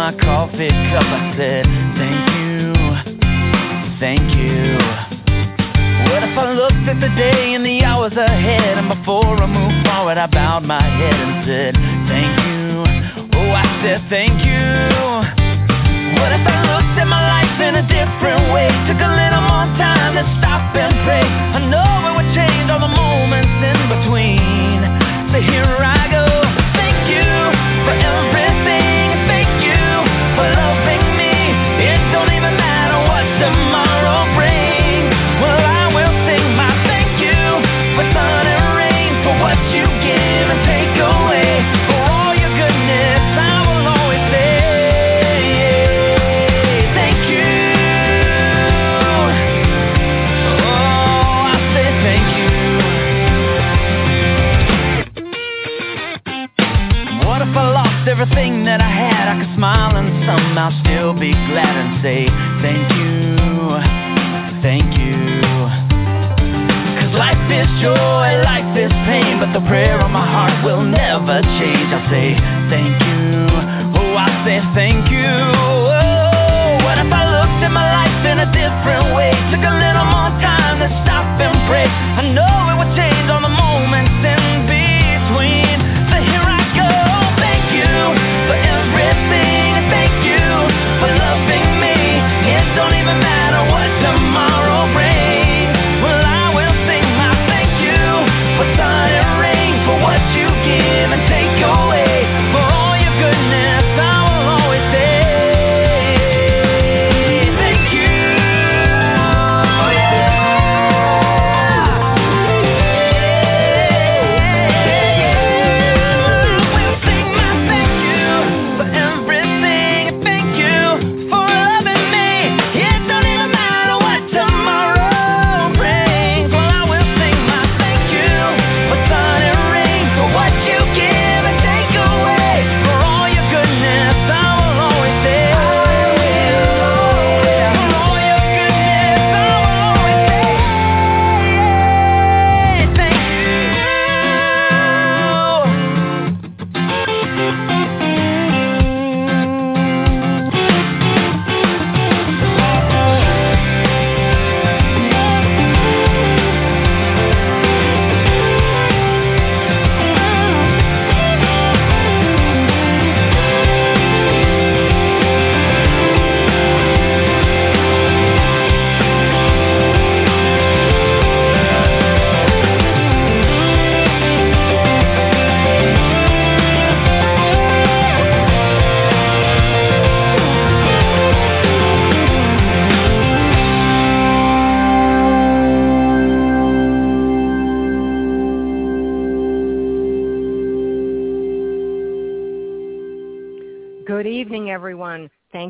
My coffee cup, I said, thank you, thank you. What if I looked at the day and the hours ahead, and before I moved forward, I bowed my head and said, thank you, oh, I said thank you. What if I looked at my life in a different way, took a little more time to stop and pray? I know it would change all the moments in between. So here I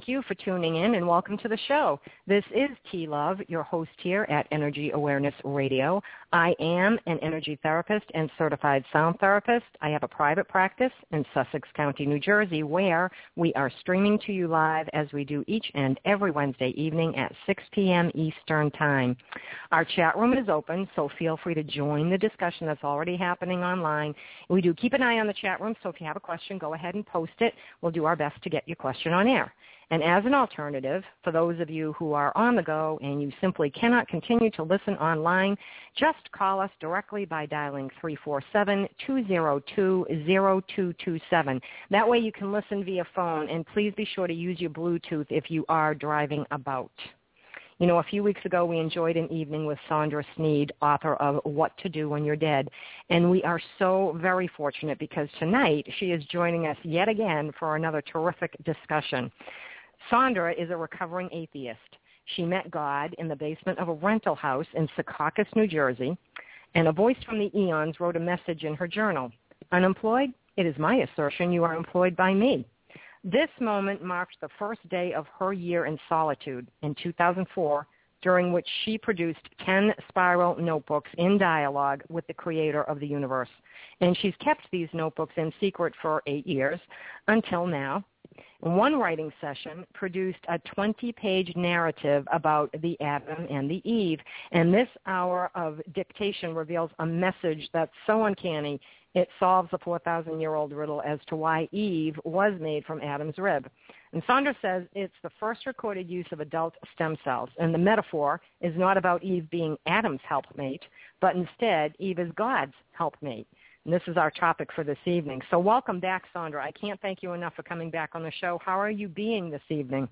Thank you for tuning in and welcome to the show. This is T Love, your host here at Energy Awareness Radio. I am an energy therapist and certified sound therapist. I have a private practice in Sussex County, New Jersey, where we are streaming to you live as we do each and every Wednesday evening at 6 p.m. Eastern Time. Our chat room is open, so feel free to join the discussion that's already happening online. We do keep an eye on the chat room, so if you have a question, go ahead and post it. We'll do our best to get your question on air. And as an alternative, for those of you who are on the go and you simply cannot continue to listen online, just call us directly by dialing 347-202-0227. That way you can listen via phone, and please be sure to use your Bluetooth if you are driving about. You know, a few weeks ago we enjoyed an evening with Sandra Sneed, author of What to Do When You're Dead. And we are so very fortunate because tonight she is joining us yet again for another terrific discussion. Sandra is a recovering atheist. She met God in the basement of a rental house in Secaucus, New Jersey, and a voice from the eons wrote a message in her journal. Unemployed? It is my assertion you are employed by me. This moment marked the first day of her year in solitude in 2004, during which she produced 10 spiral notebooks in dialogue with the creator of the universe. And she's kept these notebooks in secret for eight years until now. One writing session produced a 20-page narrative about the Adam and the Eve, and this hour of dictation reveals a message that's so uncanny it solves the 4,000-year-old riddle as to why Eve was made from Adam's rib. And Sandra says it's the first recorded use of adult stem cells, and the metaphor is not about Eve being Adam's helpmate, but instead Eve is God's helpmate. And this is our topic for this evening. So welcome back, Sandra. I can't thank you enough for coming back on the show. How are you being this evening?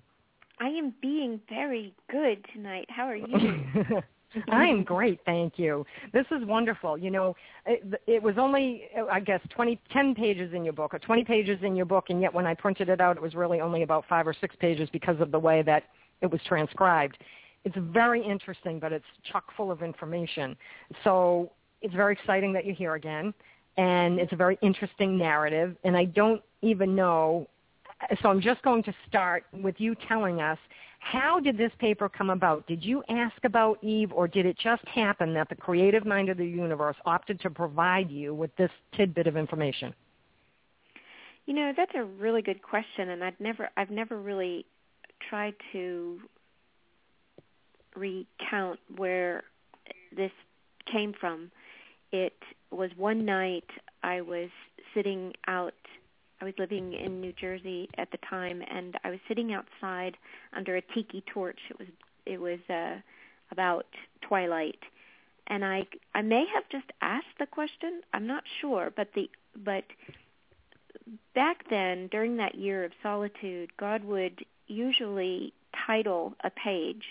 I am being very good tonight. How are you? I am great, thank you. This is wonderful. You know, it, it was only, I guess, 20, 10 pages in your book, or 20 pages in your book, and yet when I printed it out, it was really only about five or six pages because of the way that it was transcribed. It's very interesting, but it's chock full of information. So it's very exciting that you're here again, and it's a very interesting narrative, and I don't even know so I'm just going to start with you telling us how did this paper come about? Did you ask about Eve or did it just happen that the creative mind of the universe opted to provide you with this tidbit of information? You know, that's a really good question and I've never I've never really tried to recount where this came from. It was one night I was sitting out I was living in New Jersey at the time, and I was sitting outside under a tiki torch. It was it was uh, about twilight, and I I may have just asked the question. I'm not sure, but the but back then during that year of solitude, God would usually title a page,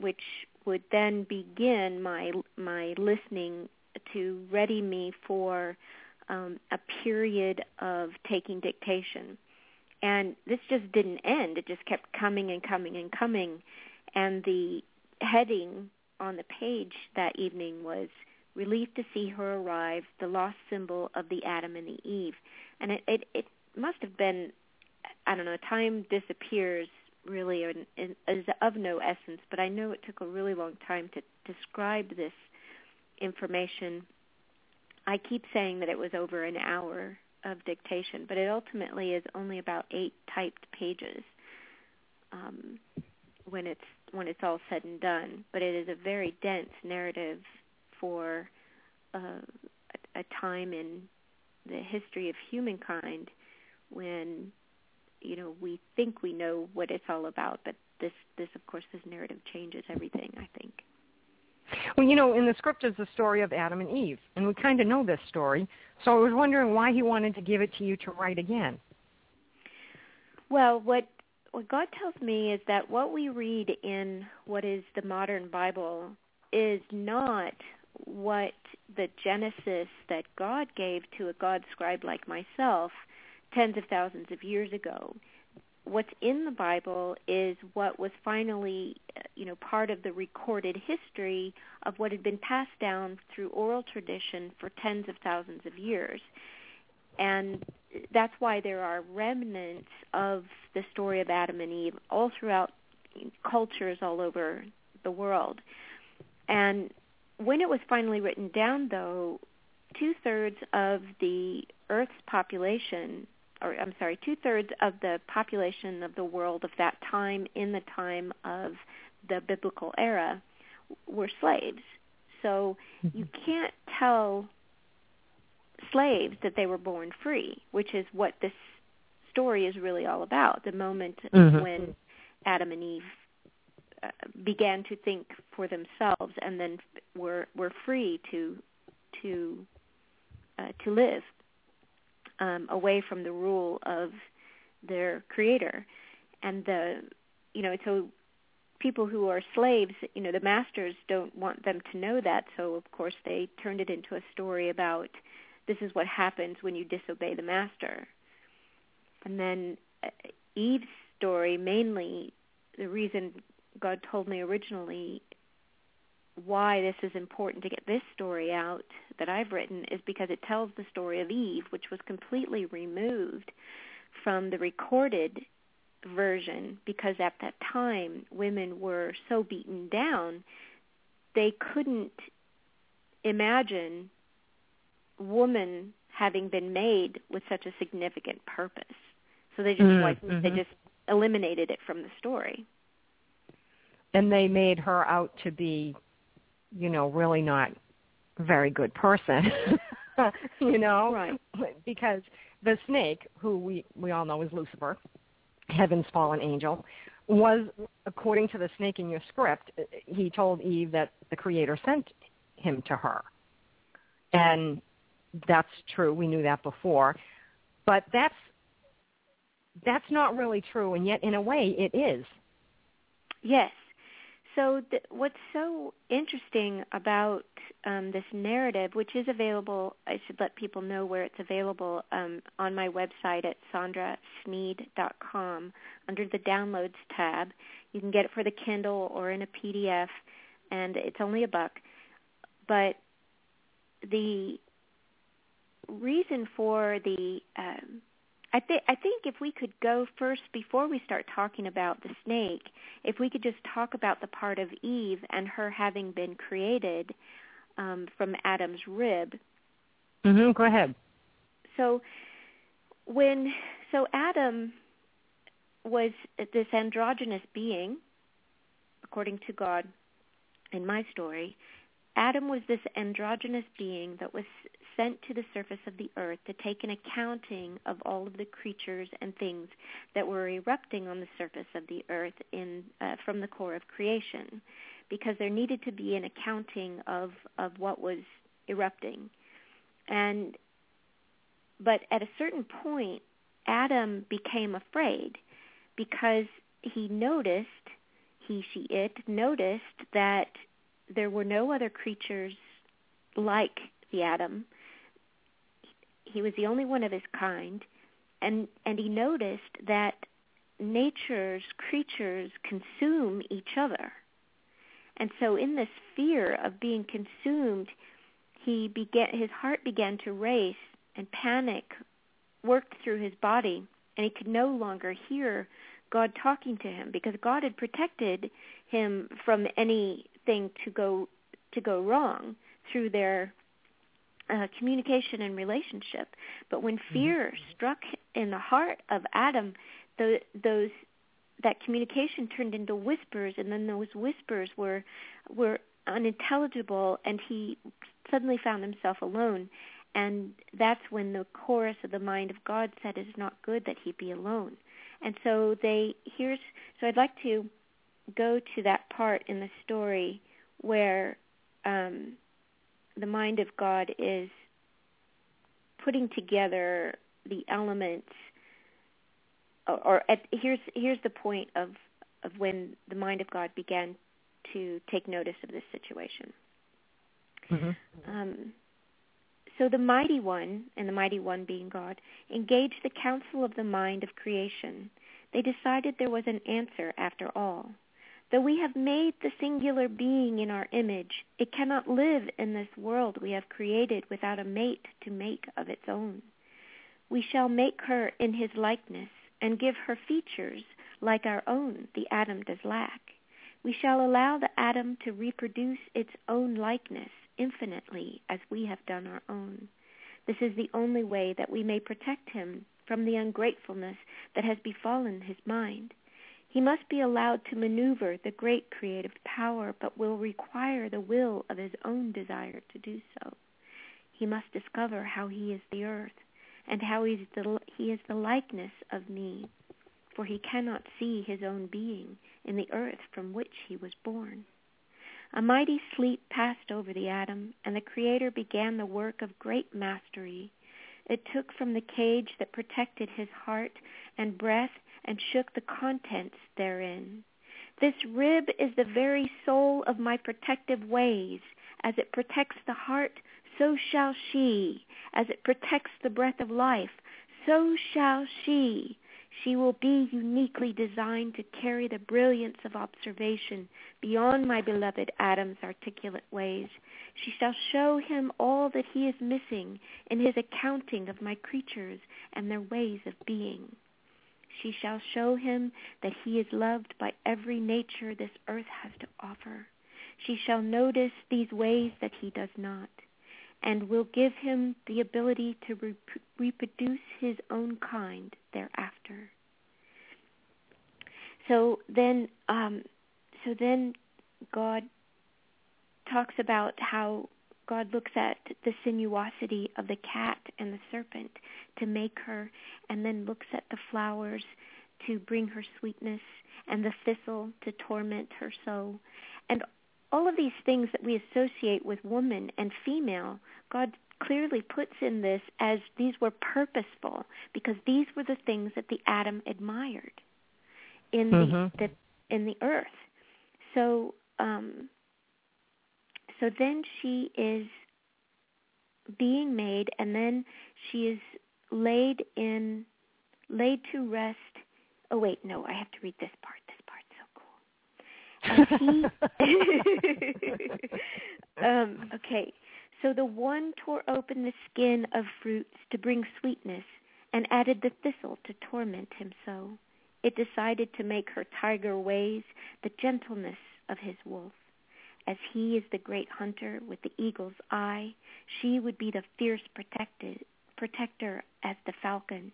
which would then begin my my listening to ready me for um, a period of taking dictation. And this just didn't end. It just kept coming and coming and coming. And the heading on the page that evening was Relief to See Her Arrive, the Lost Symbol of the Adam and the Eve. And it, it, it must have been, I don't know, time disappears really in, is of no essence, but I know it took a really long time to describe this information I keep saying that it was over an hour of dictation, but it ultimately is only about eight typed pages um, when it's when it's all said and done. But it is a very dense narrative for uh, a, a time in the history of humankind when you know we think we know what it's all about, but this this of course this narrative changes everything. I think. Well, you know, in the script is the story of Adam and Eve, and we kind of know this story. So I was wondering why he wanted to give it to you to write again. Well, what what God tells me is that what we read in what is the modern Bible is not what the Genesis that God gave to a God scribe like myself tens of thousands of years ago what's in the Bible is what was finally, uh, you know, part of the recorded history of what had been passed down through oral tradition for tens of thousands of years. And that's why there are remnants of the story of Adam and Eve all throughout cultures all over the world. And when it was finally written down, though, two thirds of the Earth's population or I'm sorry, two thirds of the population of the world of that time in the time of the biblical era were slaves. So you mm-hmm. can't tell slaves that they were born free, which is what this story is really all about. The moment Mhm. when Adam and Eve uh, began to think for themselves and then were were free to to uh, to live um, away from the rule of their creator. And the you know so people who are slaves you know the masters don't want them to know that. So of course they turned it into a story about this is what happens when you disobey the master. And then uh, eve's story mainly the reason god told me originally why this is important to get this story out that I've written is because it tells the story of Eve, which was completely removed from the recorded version because at that time women were so beaten down they couldn't imagine woman having been made with such a significant purpose. So they just Mm, like they mhm. just eliminated it from the story. and they made her out to be, you know, really not a very good person. you know, Right. because the snake, who we we all know is Lucifer, heaven's fallen angel, was according to the snake in your script, he told Eve that the creator sent him to her. And that's true. We knew that before. But that's that's not really true and yet in a way it is. Yes. So th- what's so interesting about um, this narrative, which is available, I should let people know where it's available um, on my website at sandrasneed.com under the Downloads tab. You can get it for the Kindle or in a PDF, and it's only a buck. But the reason for the um, I think I think if we could go first before we start talking about the snake, if we could just talk about the part of Eve and her having been created um, from Adam's rib. Mhm, go ahead. So when so Adam was this androgynous being, according to God in my story, Adam was this androgynous being that was sent to the surface of the earth to take an accounting of all of the creatures and things that were erupting on the surface of the earth in uh, from the core of creation because there needed to be an accounting of of what was erupting. And but at a certain point Adam became afraid because he noticed he she it noticed that there were no other creatures like the Adam he was the only one of his kind and and he noticed that nature's creatures consume each other. And so in this fear of being consumed he began his heart began to race and panic worked through his body and he could no longer hear God talking to him because God had protected him from anything to go to go wrong through their uh, communication and relationship. But when fear mm-hmm. struck in the heart of Adam, the, those that communication turned into whispers, and then those whispers were were unintelligible, and he suddenly found himself alone. And that's when the chorus of the mind of God said, "It is not good that he be alone." And so they here's so I'd like to go to that part in the story where um, the mind of God is putting together the elements or, or at, here's here's the point of of when the mind of God began to take notice of this situation. Mm-hmm. Um, so the mighty one, and the mighty one being God, engaged the council of the mind of creation. They decided there was an answer after all. Though we have made the singular being in our image, it cannot live in this world we have created without a mate to make of its own. We shall make her in his likeness and give her features like our own the Adam does lack. We shall allow the Adam to reproduce its own likeness infinitely as we have done our own. This is the only way that we may protect him from the ungratefulness that has befallen his mind. He must be allowed to maneuver the great creative power, but will require the will of his own desire to do so. He must discover how he is the earth, and how he's the, he is the likeness of me, for he cannot see his own being in the earth from which he was born. A mighty sleep passed over the Adam, and the Creator began the work of great mastery. It took from the cage that protected his heart and breath and shook the contents therein. This rib is the very soul of my protective ways. As it protects the heart, so shall she. As it protects the breath of life, so shall she. She will be uniquely designed to carry the brilliance of observation beyond my beloved Adam's articulate ways. She shall show him all that he is missing in his accounting of my creatures and their ways of being. She shall show him that he is loved by every nature this earth has to offer. She shall notice these ways that he does not, and will give him the ability to rep- reproduce his own kind thereafter. So then, um, so then, God talks about how God looks at the sinuosity of the cat and the serpent to make her, and then looks at the flowers to bring her sweetness, and the thistle to torment her soul. And all of these things that we associate with woman and female, God clearly puts in this as these were purposeful because these were the things that the Adam admired in mm-hmm. the, the in the earth. So um, so then she is being made, and then she is laid in laid to rest. Oh wait, no, I have to read this part. This part's so cool. he, um, okay, so the one tore open the skin of fruits to bring sweetness, and added the thistle to torment him so. It decided to make her tiger ways the gentleness of his wolf. As he is the great hunter with the eagle's eye, she would be the fierce protected, protector as the falcon.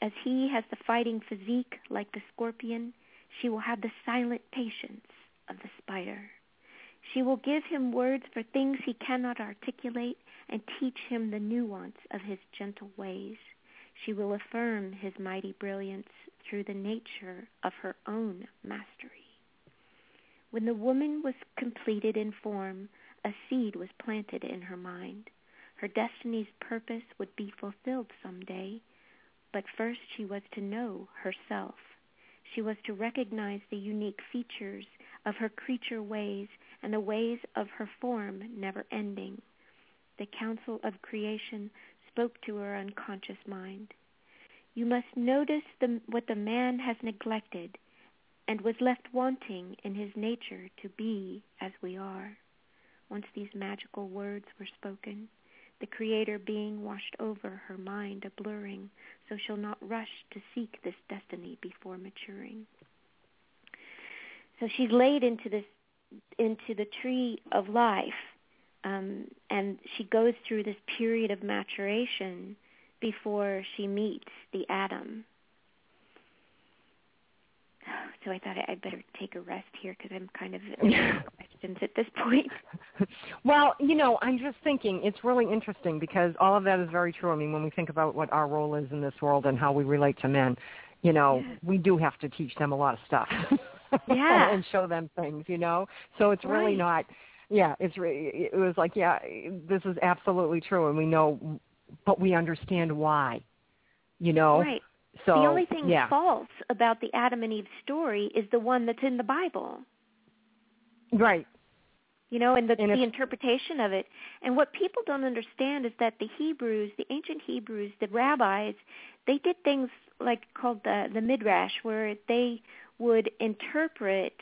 As he has the fighting physique like the scorpion, she will have the silent patience of the spider. She will give him words for things he cannot articulate and teach him the nuance of his gentle ways. She will affirm his mighty brilliance through the nature of her own mastery. When the woman was completed in form, a seed was planted in her mind. Her destiny's purpose would be fulfilled some day, but first she was to know herself. She was to recognize the unique features of her creature ways and the ways of her form never ending. The counsel of creation spoke to her unconscious mind. You must notice the, what the man has neglected and was left wanting in his nature to be as we are. Once these magical words were spoken, the Creator being washed over her mind a blurring, so she'll not rush to seek this destiny before maturing. So she's laid into this into the tree of life, um, and she goes through this period of maturation before she meets the Adam so I thought I'd better take a rest here because I'm kind of questions at this point. well, you know, I'm just thinking it's really interesting because all of that is very true. I mean, when we think about what our role is in this world and how we relate to men, you know, yeah. we do have to teach them a lot of stuff. yeah. and show them things, you know. So it's really right. not yeah, it's re- it was like, yeah, this is absolutely true and we know but we understand why. You know. Right. So the only thing yeah. false about the Adam and Eve story is the one that's in the Bible. Right. You know, and the, and the interpretation of it. And what people don't understand is that the Hebrews, the ancient Hebrews, the rabbis, they did things like called the the midrash, where they would interpret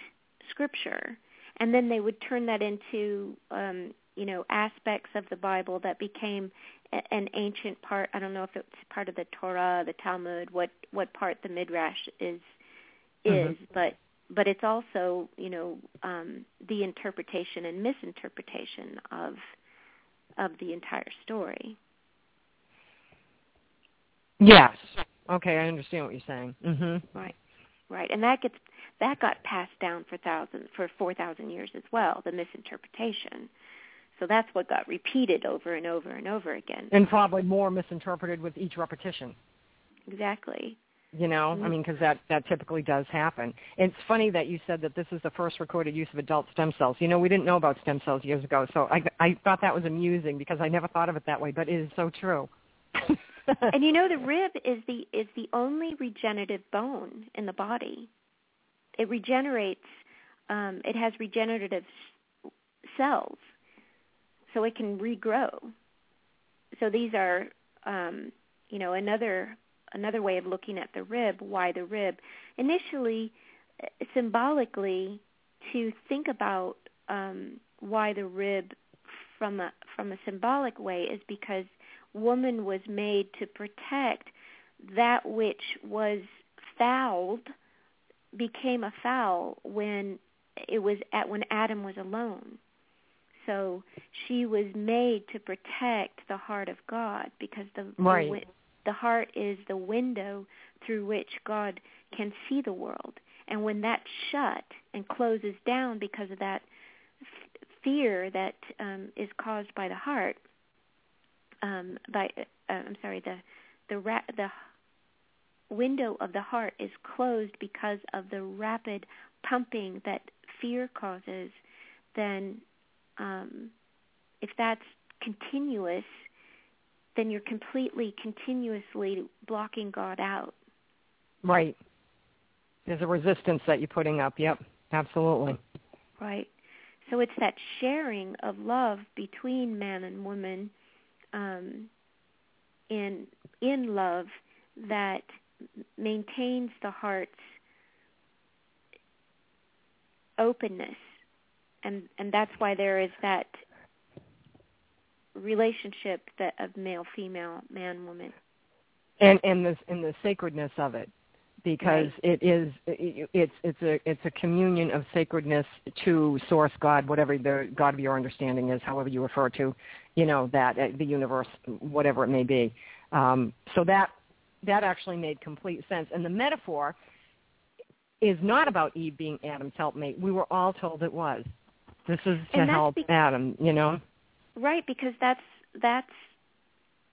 scripture, and then they would turn that into um, you know aspects of the Bible that became an ancient part. I don't know if it's part of the Torah, the Talmud, what what part the midrash is is, mm-hmm. but but it's also you know um, the interpretation and misinterpretation of of the entire story. Yes. Okay, I understand what you're saying. Mm-hmm. Right, right, and that gets that got passed down for thousand for four thousand years as well. The misinterpretation. So that's what got repeated over and over and over again. And probably more misinterpreted with each repetition. Exactly. You know, Mm-hmm. I mean, because that that typically does happen. It's funny that you said that this is the first recorded use of adult stem cells. You know, we didn't know about stem cells years ago, so I I thought that was amusing because I never thought of it that way, but it is so true. and you know the rib is the is the only regenerative bone in the body. It regenerates. Um, it has regenerative cells, so it can regrow. So these are, um, you know, another another way of looking at the rib. Why the rib? Initially, uh, symbolically, to think about um, why the rib from a from a symbolic way is because woman was made to protect that which was fouled became a foul when it was at when Adam was alone. So she was made to protect the heart of God because the Right. the, the heart is the window through which God can see the world. And when that's shut and closes down because of that f- fear that um, is caused by the heart, um, by uh, I'm sorry, the the ra- the window of the heart is closed because of the rapid pumping that fear causes, then um, if that's continuous, then you're completely continuously blocking God out. right. There's a resistance that you're putting up. Yep, absolutely. Right. So it's that sharing of love between man and woman um, in in love that maintains the heart's openness, and and that's why there is that relationship that of male female man woman. and and the and the sacredness of it because Right. it is it, it's it's a it's a communion of sacredness to source god whatever the god of your understanding is however you refer to you know that uh, the universe whatever it may be um so that that actually made complete sense and the metaphor is not about eve being adam's helpmate we were all told it was this is to help be- adam you know Right, because that's that's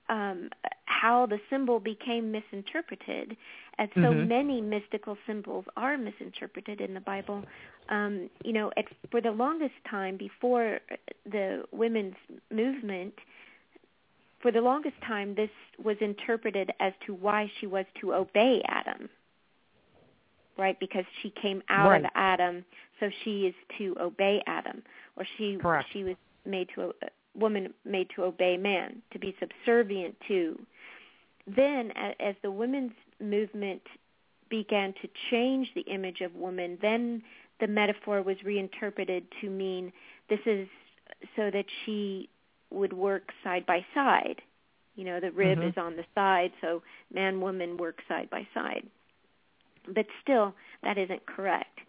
um, how the symbol became misinterpreted, as so Mhm. many mystical symbols are misinterpreted in the Bible. Um, you know, at, for the longest time before the women's movement, for the longest time, this was interpreted as to why she was to obey Adam. Right, because she came out Right. of Adam, so she is to obey Adam, or she Correct. she was made to a woman made to obey man, to be subservient to. Then, as the women's movement began to change the image of woman, then the metaphor was reinterpreted to mean this is so that she would work side by side. You know, the rib Mhm. is on the side, so man woman work side by side. But still, that isn't correct.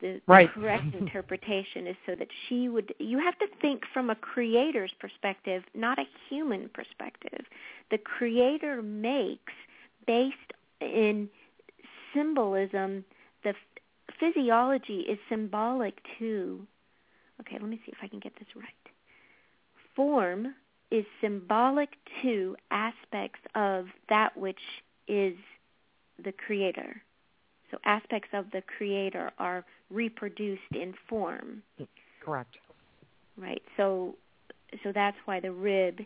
The, Right. the correct interpretation is so that she would you have to think from a creator's perspective, not a human perspective. The creator makes based in symbolism the physiology is symbolic to okay let me see if i can get this right form is symbolic to aspects of that which is the creator so aspects of the creator are reproduced in form correct right so so that's why the rib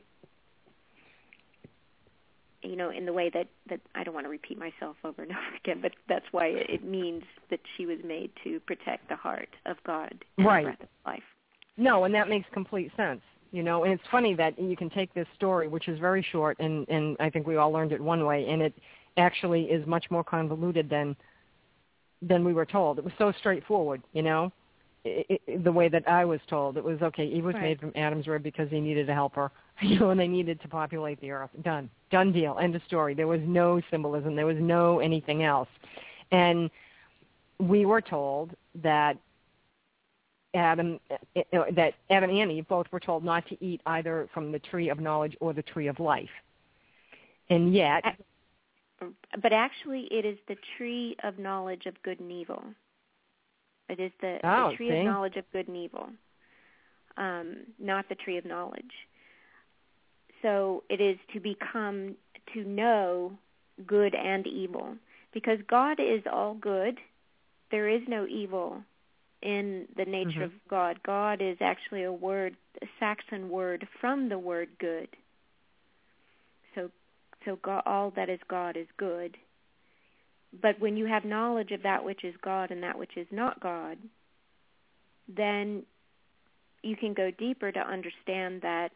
you know in the way that that I don't want to repeat myself over and over again but that's why it, it means that she was made to protect the heart of God and Right. of life No, and that makes complete sense. You know, and it's funny that you can take this story, which is very short, and and I think we all learned it one way, and it actually is much more convoluted than than we were told. It was so straightforward, you know, i i the way that I was told. It was okay. Eve was Right. made from Adam's rib because he needed a helper, you know, and they needed to populate the earth. Done, done deal. End of story. There was no symbolism. There was no anything else, and we were told that Adam uh, uh, that Adam and Eve both were told not to eat either from the tree of knowledge or the tree of life. And yet, but actually it is the tree of knowledge of good and evil it is the, Oh, the tree see? of knowledge of good and evil um, not the tree of knowledge. So it is to become, to know good and evil. Because God is all good. There is no evil in the nature Mm-hmm. of God. God is actually a word, a Saxon word from the word good. So, so God, all that is God is good. But when you have knowledge of that which is God and that which is not God, then you can go deeper to understand that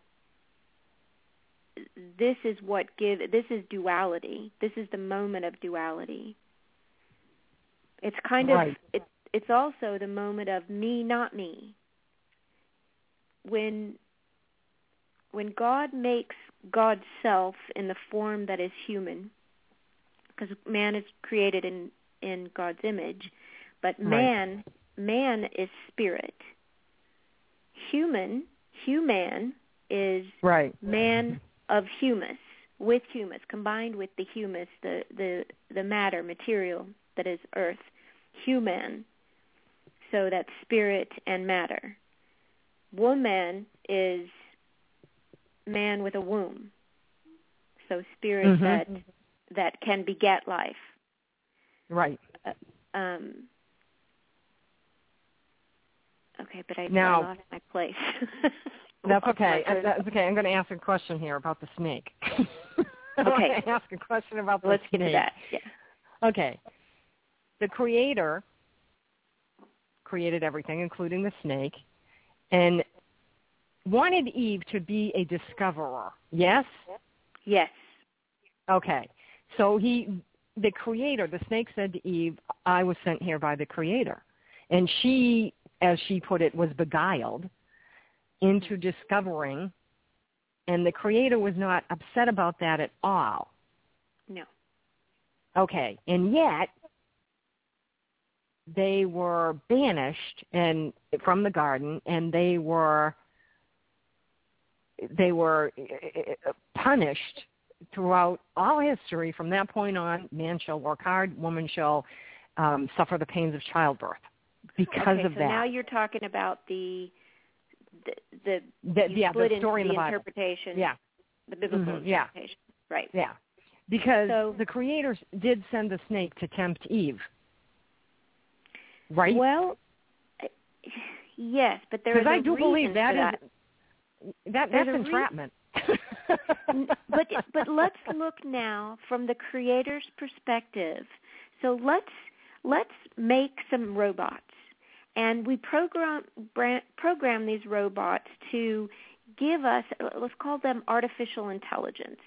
this is what give this is duality. This is the moment of duality. It's kind Right. of it, it's also the moment of me not me. When when God makes God's self in the form that is human, because man is created in in God's image, but Right. man man is spirit. Human human is Right. man of humus with humus combined with the humus the the the matter material that is earth human so that's spirit and matter woman is man with a womb so spirit Mhm. that that can beget life Right. um okay but i, Now- I lost my place That's my okay. place. Uh, That's okay. I'm going to ask a question here about the snake. Okay. ask a question about the let's snake. get to that yeah Okay. The creator created everything, including the snake, and wanted Eve to be a discoverer. Yes? yes Okay. So he the creator, the snake said to Eve, I was sent here by the creator. And she, as she put it, was beguiled into mm-hmm. discovering and the creator was not upset about that at all. no Okay. And yet they were banished and from the garden and they were they were uh, punished throughout all history. From that point on man shall work hard woman shall um, suffer the pains of childbirth because okay, of so that. now you're talking about the the, the The- yeah the story in the bible. interpretation, yeah. the biblical Mhm, yeah. interpretation, right? yeah. Because So- the creators did send the snake to tempt eve. Right? Well, yes, but there is I do believe that that. That that's entrapment. But but let's look now from the creator's perspective. So let's let's make some robots, and we program program these robots to give us let's call them artificial intelligence.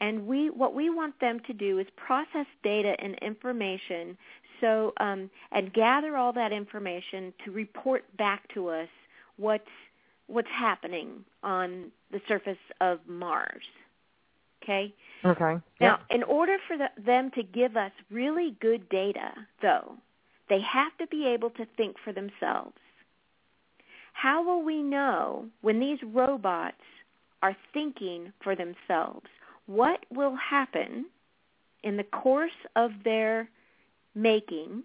And we what we want them to do is process data and information so um, and gather all that information to report back to us what's what's happening on the surface of Mars. Okay? okay. Now, in order for the, them to give us really good data, though, they have to be able to think for themselves. How will we know when these robots are thinking for themselves? What will happen in the course of their making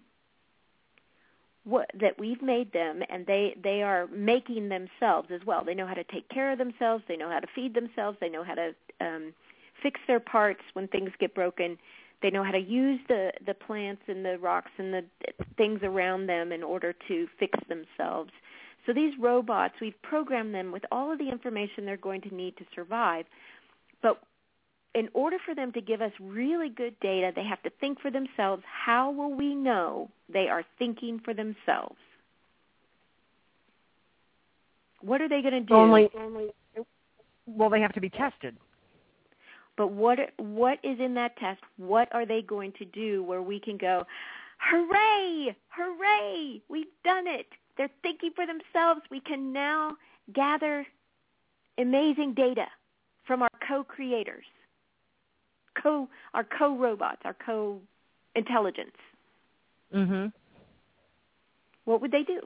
what, that we've made them and they they are making themselves as well. They know how to take care of themselves. They know how to feed themselves. They know how to um fix their parts when things get broken. They know how to use the the plants and the rocks and the things around them in order to fix themselves. So these robots we've programmed them with all of the information they're going to need to survive. But in order for them to give us really good data, they have to think for themselves. How will we know they are thinking for themselves? What are they going to do? Only, well, they have to be tested. But what what is in that test? What are they going to do where we can go, hooray, hooray, we've done it. They're thinking for themselves. We can now gather amazing data from our co-creators, co our co-robots, our co-intelligence. Mhm. What would they do?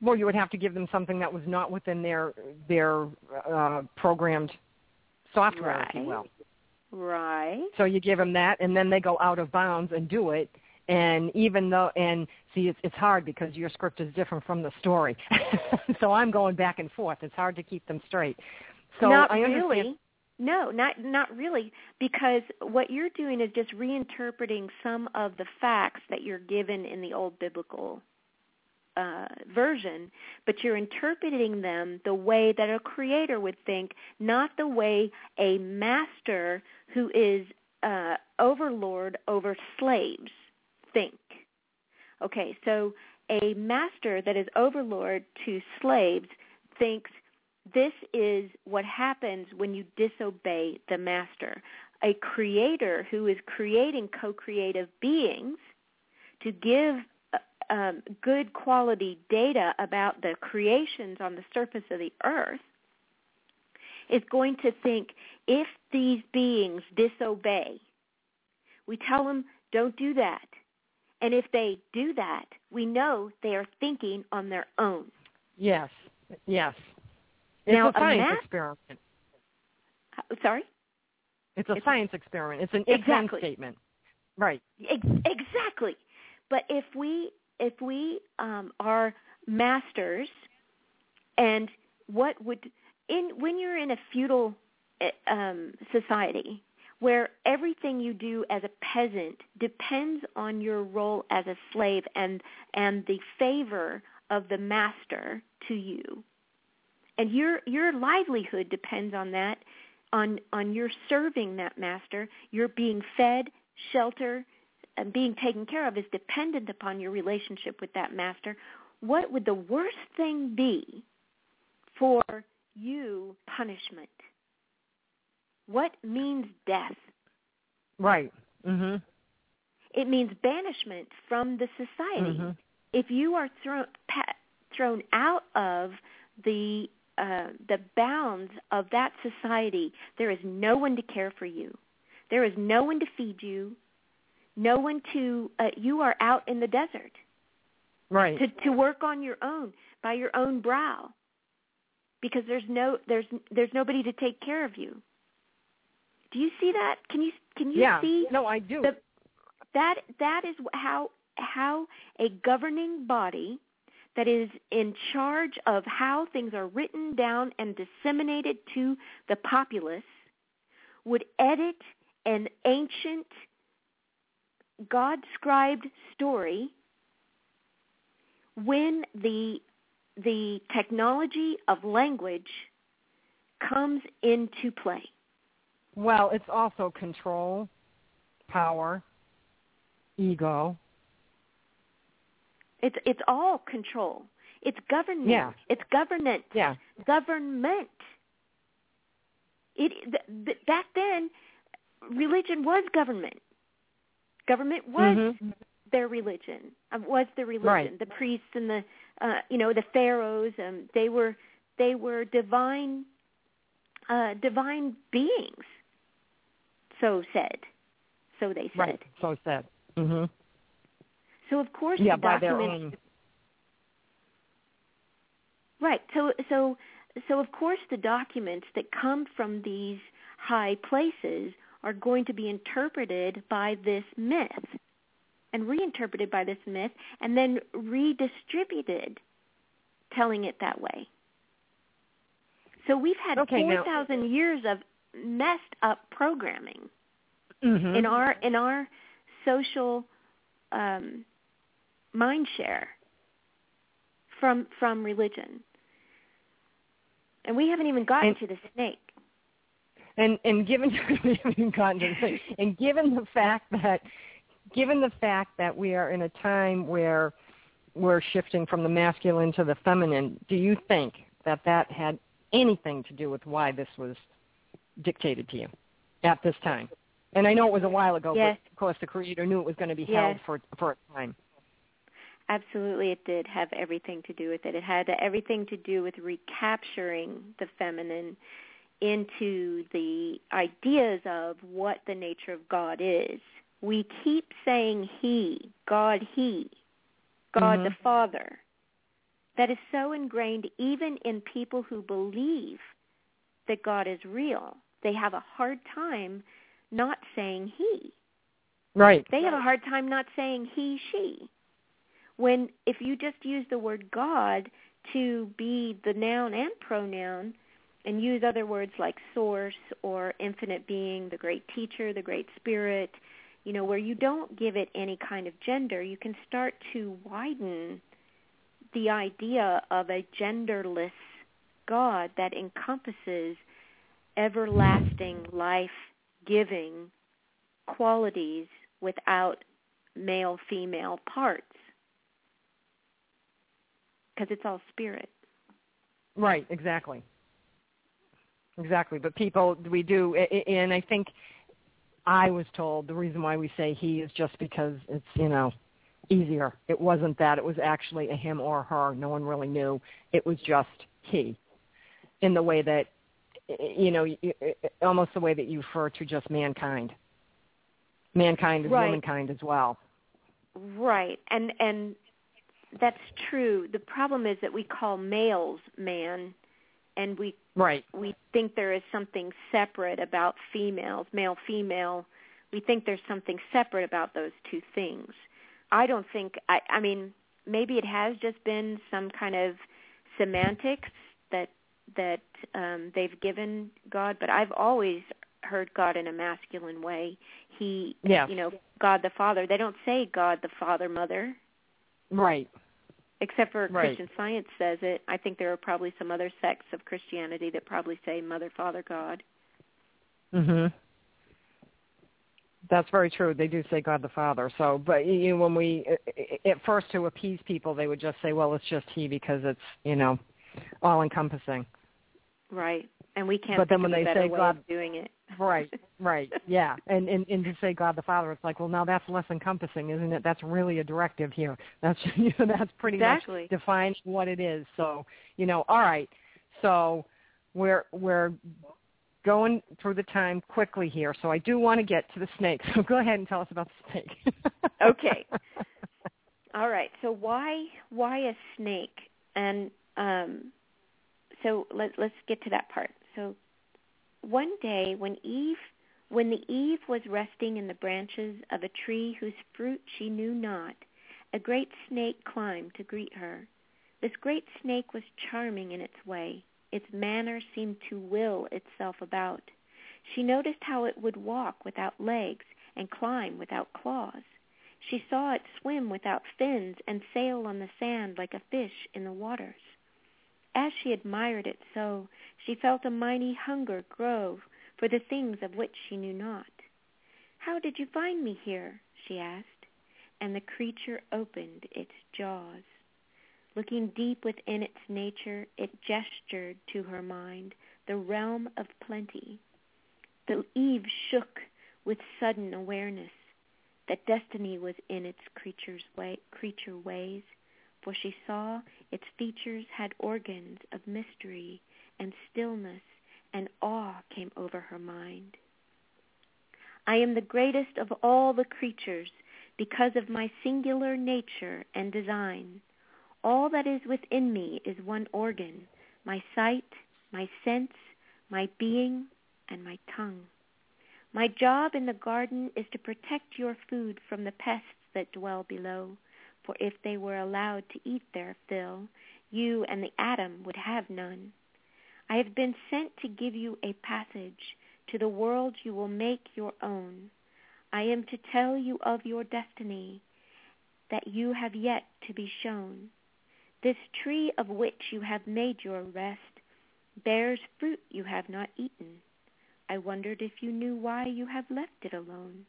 Well, you would have to give them something that was not within their their uh, programmed software, if you Right. will. Right. So you give them that, and then they go out of bounds and do it, And even though, and see, it's, it's hard because your script is different from the story. so I'm going back and forth. It's hard to keep them straight. So not I understand. really. No, not not really, because what you're doing is just reinterpreting some of the facts that you're given in the old biblical uh, version, but you're interpreting them the way that a creator would think, not the way a master who is uh, overlord over slaves think. Okay, so a master that is overlord to slaves thinks this is what happens when you disobey the master. A creator who is creating co-creative beings to give uh, um, good quality data about the creations on the surface of the earth is going to think if these beings disobey, we tell them don't do that. And if they do that, we know they are thinking on their own. Yes, yes. It's Now, a science a math- experiment. Sorry? It's a It's- science experiment. It's an Exactly. statement. Right. Ex- exactly. But if we if we um, are masters, and what would in when you're in a feudal eh, um, society where everything you do as a peasant depends on your role as a slave and and the favor of the master to you, and your your livelihood depends on that on on your serving that master you're being fed shelter and being taken care of is dependent upon your relationship with that master what would the worst thing be for you punishment what means death Right. Mhm. it means banishment from the society Mhm. if you are thrown thrown out of the uh, the bounds of that society, there is no one to care for you. There is no one to feed you. No one to. Uh, you are out in the desert Right. to to work on your own by your own brow, because there's no there's there's nobody to take care of you. Do you see that? Can you can you yeah. see No, I do. the, that that is how how a governing body that is in charge of how things are written down and disseminated to the populace would edit an ancient God scribed story when the the technology of language comes into play. well, it's also control, power, ego. It's it's all control. It's government. Yeah. It's government. Yeah. Government. It th- th- back then, religion was government. Government was Mhm. their religion. Uh, was the religion. Right. The priests and the uh, you know the pharaohs. Um, they were they were divine uh, divine beings. So said. So they said. Right. So said. Mhm. So of course Yeah, the by their documents own. Right. So so so of course the documents that come from these high places are going to be interpreted by this myth and reinterpreted by this myth and then redistributed telling it that way. So we've had Okay, now- 4,000 years of messed up programming Mhm. in our in our social um, mind share from from religion, and we haven't even gotten And- to the snake. and and given we haven't even gotten to the thing. and given the fact that given the fact that we are in a time where we're shifting from the masculine to the feminine, do you think that that had anything to do with why this was dictated to you at this time? And I know it was a while ago, Yes. but of course the creator knew it was going to be Yes. held for for a time. Absolutely, it did have everything to do with it. It had everything to do with recapturing the feminine into the ideas of what the nature of God is. We keep saying He, God He, God Mhm. the Father. That is so ingrained even in people who believe that God is real. They have a hard time not saying He. Right. They have a hard time not saying he, she. When if you just use the word God to be the noun and pronoun and use other words like source or infinite being, the great teacher, the great spirit, you know, where you don't give it any kind of gender, you can start to widen the idea of a genderless God that encompasses everlasting life giving qualities without male female parts because it's all spirit. Right exactly. Exactly but people we do and i think i was told the reason why we say he is just because it's you know easier. It wasn't that. It was actually a him or her. No one really knew. It was just he. In the way that you know almost the way that you refer to just mankind. Mankind is right. womankind as well. Right, and and that's true. The problem is that we call males man, and we right we think there is something separate about females, male female. We think there's something separate about those two things. I don't think. I I mean, maybe it has just been some kind of semantics that that um, they've given God, but I've always heard God in a masculine way. He, yeah. you know, God the Father. They don't say God the Father, Mother. Right. Except for right. Christian Science says it. I think there are probably some other sects of Christianity that probably say Mother, Father, God. Mhm. That's very true. They do say God the Father. So, but you know, when we at first to appease people, they would just say, "Well, it's just He because it's you know all encompassing." Right and we can't but then when they say God, doing it. right, right, yeah, and, and and to say God the Father, it's like, well, now that's less encompassing, isn't it? That's really a directive here. That's you know, that's pretty exactly. much defines what it is. So you know, all right, so we're we're going through the time quickly here, so I do want to get to the snake. So go ahead and tell us about the snake. okay. All right. So why why a snake? And um, so let, let's get to that part. So one day when Eve when the Eve was resting in the branches of a tree whose fruit she knew not, a great snake climbed to greet her. This great snake was charming in its way. Its manner seemed to will itself about. She noticed how it would walk without legs and climb without claws. She saw it swim without fins and sail on the sand like a fish in the waters. As she admired it so, she felt a mighty hunger grow for the things of which she knew not. How did you find me here? she asked, and the creature opened its jaws. Looking deep within its nature, it gestured to her mind the realm of plenty. The Eve shook with sudden awareness that destiny was in its creature's way, creature ways, for she saw its features had organs of mystery and stillness, and awe came over her mind. I am the greatest of all the creatures because of my singular nature and design. All that is within me is one organ, my sight, my sense, my being, and my tongue. My job in the garden is to protect your food from the pests that dwell below, for if they were allowed to eat their fill, you and the Adam would have none. I have been sent to give you a passage to the world you will make your own. I am to tell you of your destiny that you have yet to be shown. This tree of which you have made your rest bears fruit you have not eaten. I wondered if you knew why you have left it alone,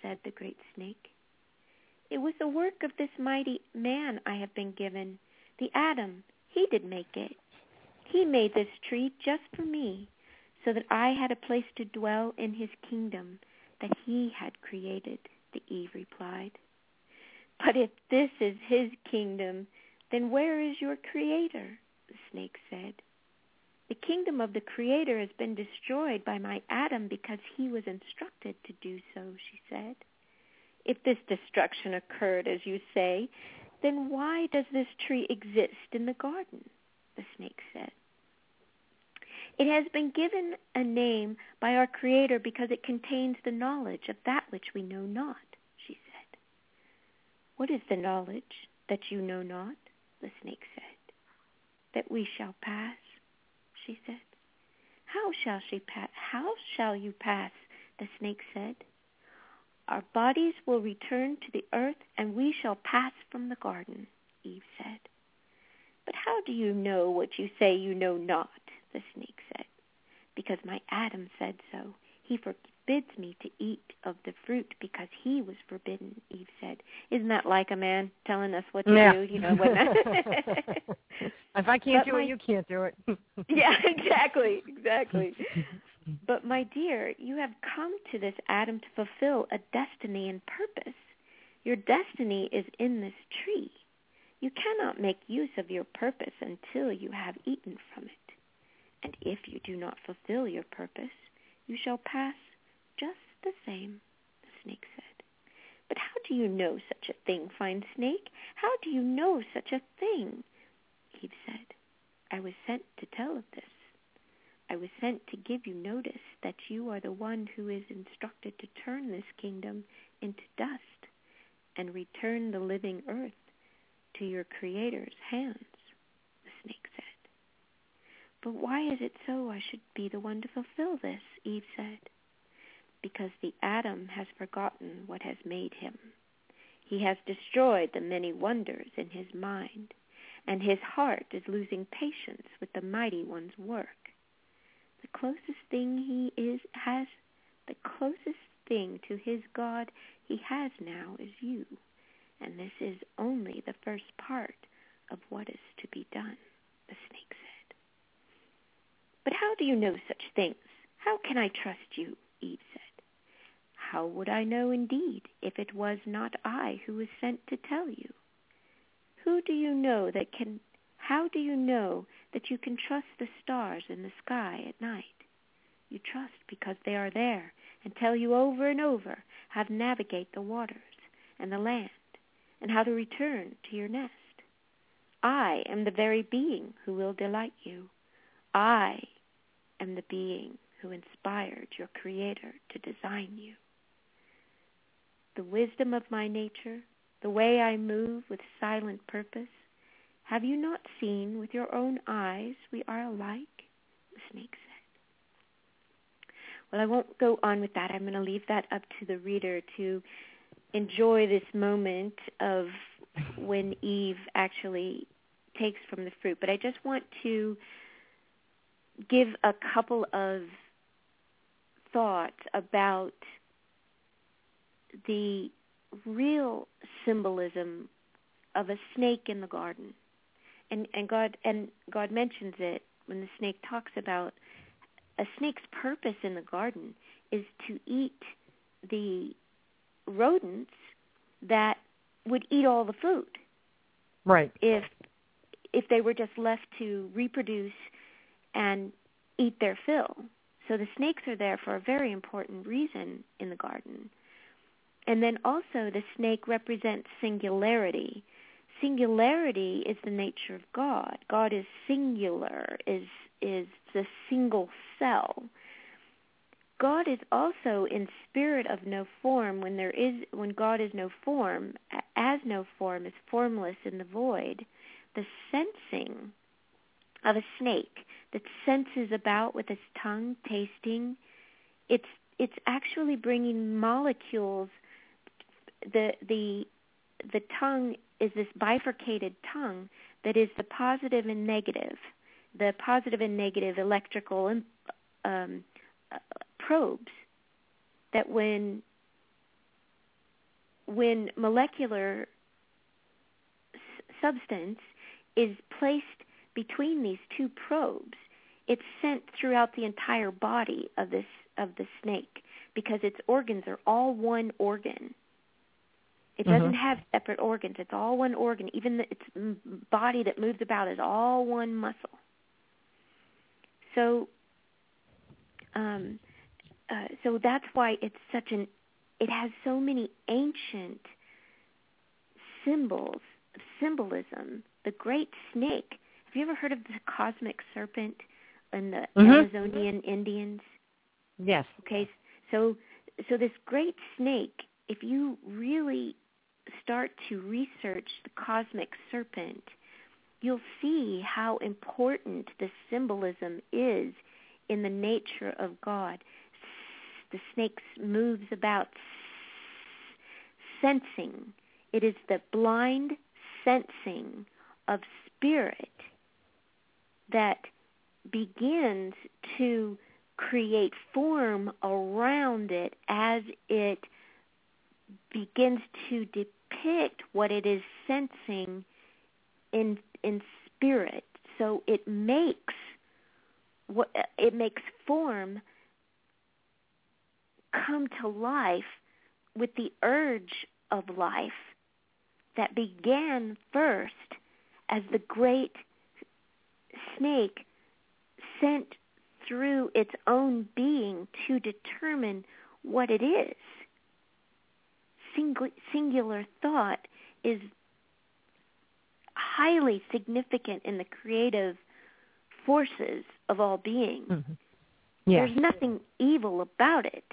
said the great snake. It was the work of this mighty man I have been given, the Adam. He did make it. He made this tree just for me, so that I had a place to dwell in his kingdom that he had created, the Eve replied. But if this is his kingdom, then where is your creator? the snake said. The kingdom of the creator has been destroyed by my Adam because he was instructed to do so, she said. If this destruction occurred, as you say, then why does this tree exist in the garden? The snake said. It has been given a name by our Creator because it contains the knowledge of that which we know not. She said. What is the knowledge that you know not? The snake said. That we shall pass, she said. How shall she pass? How shall you pass? The snake said. Our bodies will return to the earth, and we shall pass from the garden, Eve said. But how do you know what you say you know not? The snake said. Because my Adam said so. He forbids me to eat of the fruit because he was forbidden, Eve said. Isn't that like a man telling us what to yeah. do? You know, when if I can't But do my- it, you can't do it. yeah, exactly, exactly. But my dear, you have come to this Adam to fulfill a destiny and purpose. Your destiny is in this tree. You cannot make use of your purpose until you have eaten from it. And if you do not fulfill your purpose, you shall pass just the same, the snake said. But how do you know such a thing, fine snake? How do you know such a thing? Eve said, I was sent to tell of this. I was sent to give you notice that you are the one who is instructed to turn this kingdom into dust and return the living earth to your Creator's hands, the snake said. But why is it so I should be the one to fulfill this? Eve said. Because the Adam has forgotten what has made him. He has destroyed the many wonders in his mind, and his heart is losing patience with the mighty one's work. The closest thing he is has the closest thing to his God he has now is you, and this is only the first part of what is to be done, the snake said. But how do you know such things? How can I trust you? Eve said. How would I know indeed if it was not I who was sent to tell you? Who do you know that can how do you know that you can trust the stars in the sky at night? You trust because they are there and tell you over and over how to navigate the waters and the land and how to return to your nest. I am the very being who will delight you. I am the being who inspired your Creator to design you. The wisdom of my nature, the way I move with silent purpose, have you not seen with your own eyes we are alike? The snake said. Well, I won't go on with that. I'm going to leave that up to the reader to enjoy this moment of when Eve actually takes from the fruit. But I just want to give a couple of thoughts about the real symbolism of a snake in the garden. And and God and God mentions it when the snake talks about a snake's purpose in the garden is to eat the rodents that would eat all the food right. if if they were just left to reproduce and eat their fill. So the snakes are there for a very important reason in the garden. And then also the snake represents singularity. Singularity is the nature of God. God is singular, is is the single cell. God is also in spirit of no form when there is when God is no form, as no form is formless in the void. The sensing of a snake that senses about with its tongue, tasting, it's it's actually bringing molecules. The the the tongue is this bifurcated tongue that is the positive and negative, the positive and negative electrical um, probes that when when molecular substance is placed between these two probes, it's sent throughout the entire body of this of the snake because its organs are all one organ. It doesn't have separate organs. It's all one organ. Even the, its body that moves about is all one muscle. So, um, uh, so that's why it's such an. It has so many ancient symbols, symbolism. The great snake. Have you ever heard of the cosmic serpent in the Mhm. Amazonian Indians? Yes. Okay, so so this great snake, if you really start to research the cosmic serpent, you'll see how important the symbolism is in the nature of God. The snake moves about sensing. It is the blind sensing of spirit that begins to create form around it as it begins to depict what it is sensing in in spirit so it makes what it makes form come to life with the urge of life that began first as the great snake sent through its own being to determine what it is. Singu- singular thought is highly significant in the creative forces of all being. Mm-hmm. There's nothing evil about it.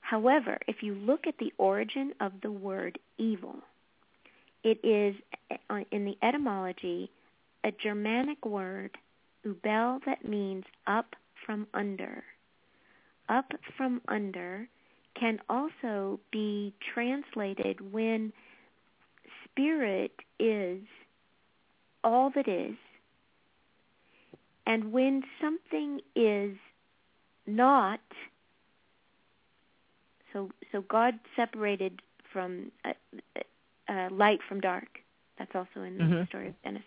However, if you look at the origin of the word evil, it is uh, in the etymology a Germanic word, ubel, that means up from under. Up from under can also be translated when spirit is all that is, and when something is not so so God separated from uh, uh, light from dark. That's also in mm-hmm. the story of Genesis.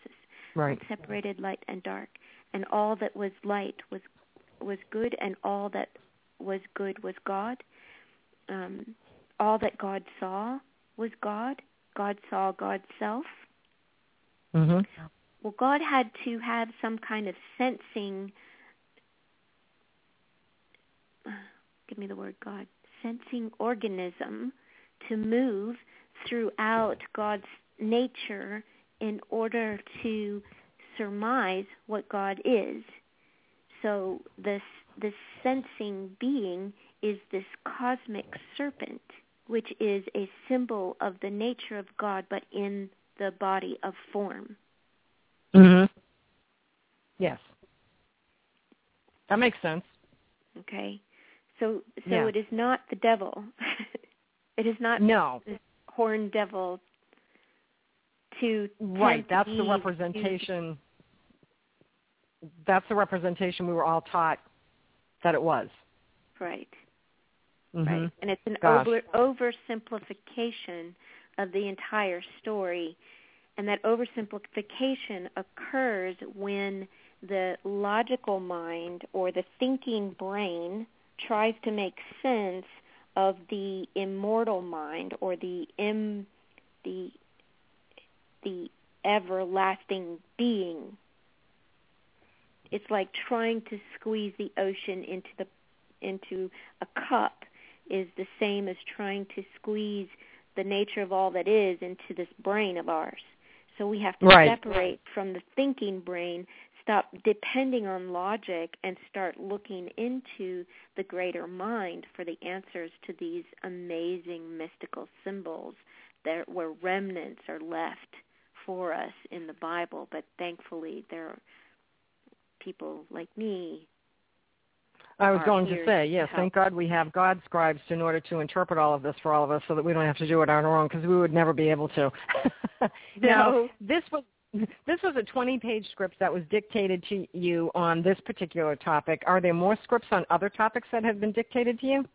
Right. separated light and dark, and all that was light was was good, and all that was good was God. Um, all that God saw was God. God saw God's self. Mm-hmm. Well, God had to have some kind of sensing. Give me the word God sensing organism to move throughout God's nature in order to surmise what God is. So this this sensing being is this cosmic serpent, which is a symbol of the nature of God, but in the body of form. Mhm. Yes. That makes sense. Okay. So so Yeah. it is not the devil. it is not No. this horned devil to Right. That's the Eve to- representation. That's the representation we were all taught that it was. right. Mhm. Right. And it's an Gosh. over oversimplification of the entire story. And that oversimplification occurs when the logical mind or the thinking brain tries to make sense of the immortal mind or the im the the everlasting being. It's like trying to squeeze the ocean into the into a cup is the same as trying to squeeze the nature of all that is into this brain of ours. So we have to Right. separate from the thinking brain, stop depending on logic, and start looking into the greater mind for the answers to these amazing mystical symbols that where remnants are left for us in the Bible. But thankfully, there are people like me I was going to say, yes, help. thank God we have God scribes in order to interpret all of this for all of us so that we don't have to do it on our own because we would never be able to. now, No. this was this was a 20-page script that was dictated to you on this particular topic. Are there more scripts on other topics that have been dictated to you?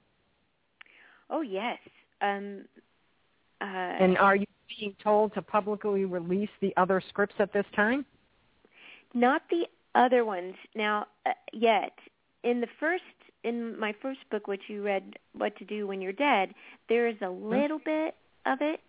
Oh yes. Um, uh, And are you being told to publicly release the other scripts at this time? not the other ones now uh, yet. In the first, in my first book, which you read, "What to Do When You're Dead," there is a little bit of it.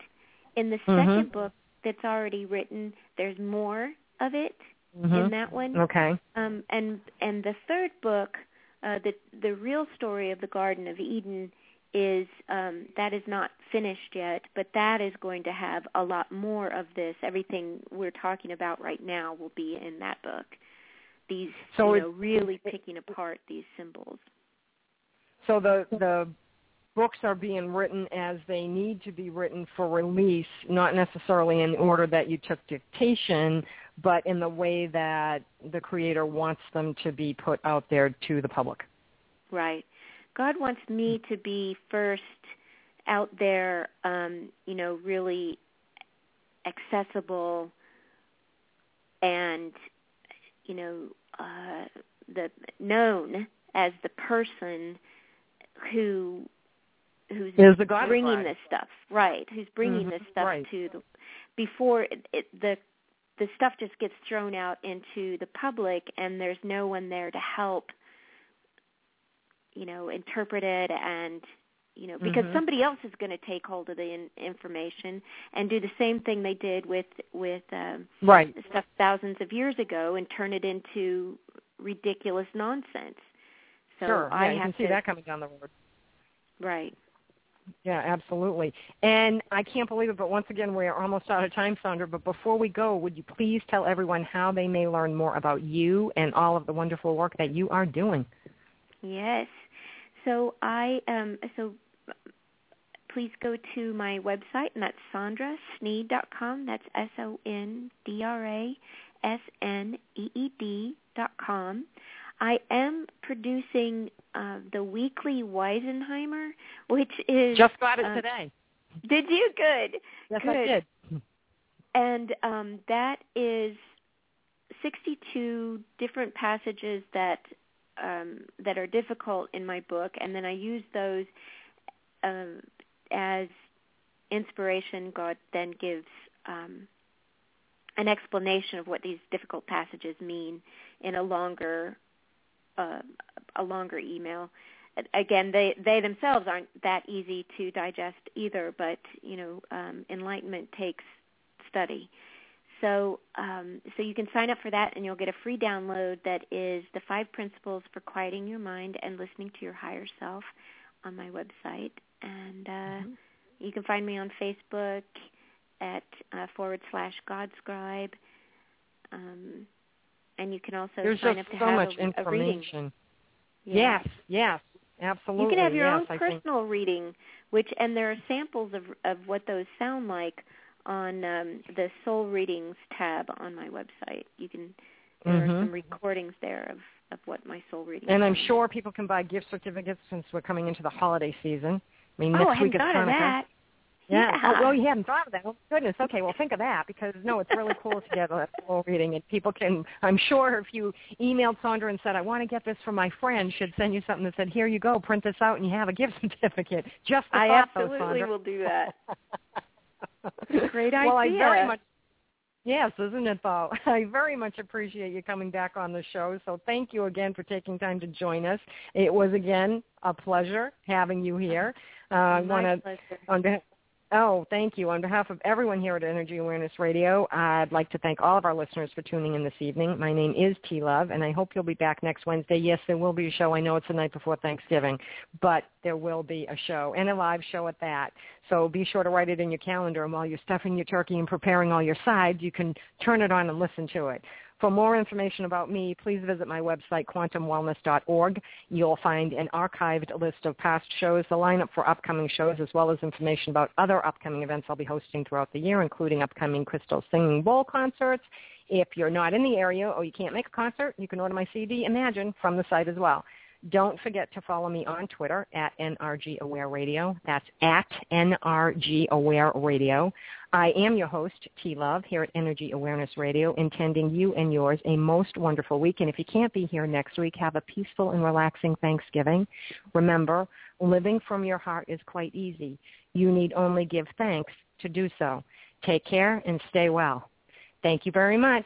In the Mhm. second book, that's already written, there's more of it in Mhm. that one. Okay. Um, and and the third book, uh, the the real story of the Garden of Eden, is um, that is not finished yet, but that is going to have a lot more of this. Everything we're talking about right now will be in that book. These, So you know, really picking apart these symbols. So the the books are being written as they need to be written for release, not necessarily in order that you took dictation, but in the way that the creator wants them to be put out there to the public. Right. God wants me to be first out there, um, you know, really accessible and, you know, uh, the known as the person who who's the bringing this stuff, right? Who's bringing mm-hmm. this stuff right. to the before it, it, the the stuff just gets thrown out into the public, and there's no one there to help, you know, interpret it and you know because mm-hmm. somebody else is going to take hold of the in, information and do the same thing they did with with um right stuff thousands of years ago and turn it into ridiculous nonsense so sure I yeah, you can see that coming down the road right yeah, absolutely. And I can't believe it, but once again, we are almost out of time, Sondra. But before we go, would you please tell everyone how they may learn more about you and all of the wonderful work that you are doing? Yes. So I um so please go to my website and that's sondrasneed.com. That's S O N D R A S N E E D dot com. I am producing uh, the weekly Weisenheimer, which is just got it uh, today. Did you? Good. Yes, Good. I did. And um, that is 62 different passages that um, that are difficult in my book, and then I use those uh, as inspiration. God then gives um, an explanation of what these difficult passages mean in a longer uh, a longer email. Again, they they themselves aren't that easy to digest either, but you know, um, enlightenment takes study. So um, so you can sign up for that, and you'll get a free download that is the five principles for quieting your mind and listening to your higher self on my website. And uh, mm-hmm. you can find me on Facebook at uh, forward slash Godscribe. Um, and you can also There's sign up to so have much a, information. a reading. Yeah. Yes, yes, absolutely. You can have your yes, own I personal think. reading, which and there are samples of of what those sound like on um, the Soul Readings tab on my website. You can there mm-hmm. are some recordings there of of what my soul reading. And I'm sure people can buy gift certificates since we're coming into the holiday season. I mean, oh, next I hadn't week is thought of Hanukkah. that. Yeah. Oh, yeah. Oh, well, you hadn't thought of that. Oh, goodness. Okay. Well, think of that because no, it's really cool to get a full reading, and people can. I'm sure if you emailed Sondra and said, "I want to get this for my friend," she'd send you something that said, "Here you go. Print this out, and you have a gift certificate." Just the I thought, absolutely though, Sondra. will do that. Great idea. Well, I very much. Yes, isn't it though? I very much appreciate you coming back on the show. So thank you again for taking time to join us. It was again a pleasure having you here. Uh, My want to pleasure. on behalf Oh, thank you. On behalf of everyone here at Energy Awareness Radio, I'd like to thank all of our listeners for tuning in this evening. My name is T Love, and I hope you'll be back next Wednesday. Yes, there will be a show. I know it's the night before Thanksgiving, but there will be a show, and a live show at that. So be sure to write it in your calendar, and while you're stuffing your turkey and preparing all your sides, you can turn it on and listen to it. For more information about me, please visit my website, quantumwellness.org. You'll find an archived list of past shows, the lineup for upcoming shows, as well as information about other upcoming events I'll be hosting throughout the year, including upcoming Crystal Singing Bowl concerts. If you're not in the area or you can't make a concert, you can order my CD, Imagine, from the site as well. Don't forget to follow me on Twitter at NRG Aware Radio. That's at NRG Aware Radio. I am your host, T Love, here at Energy Awareness Radio, intending you and yours a most wonderful week. And if you can't be here next week, have a peaceful and relaxing Thanksgiving. Remember, living from your heart is quite easy. You need only give thanks to do so. Take care and stay well. Thank you very much.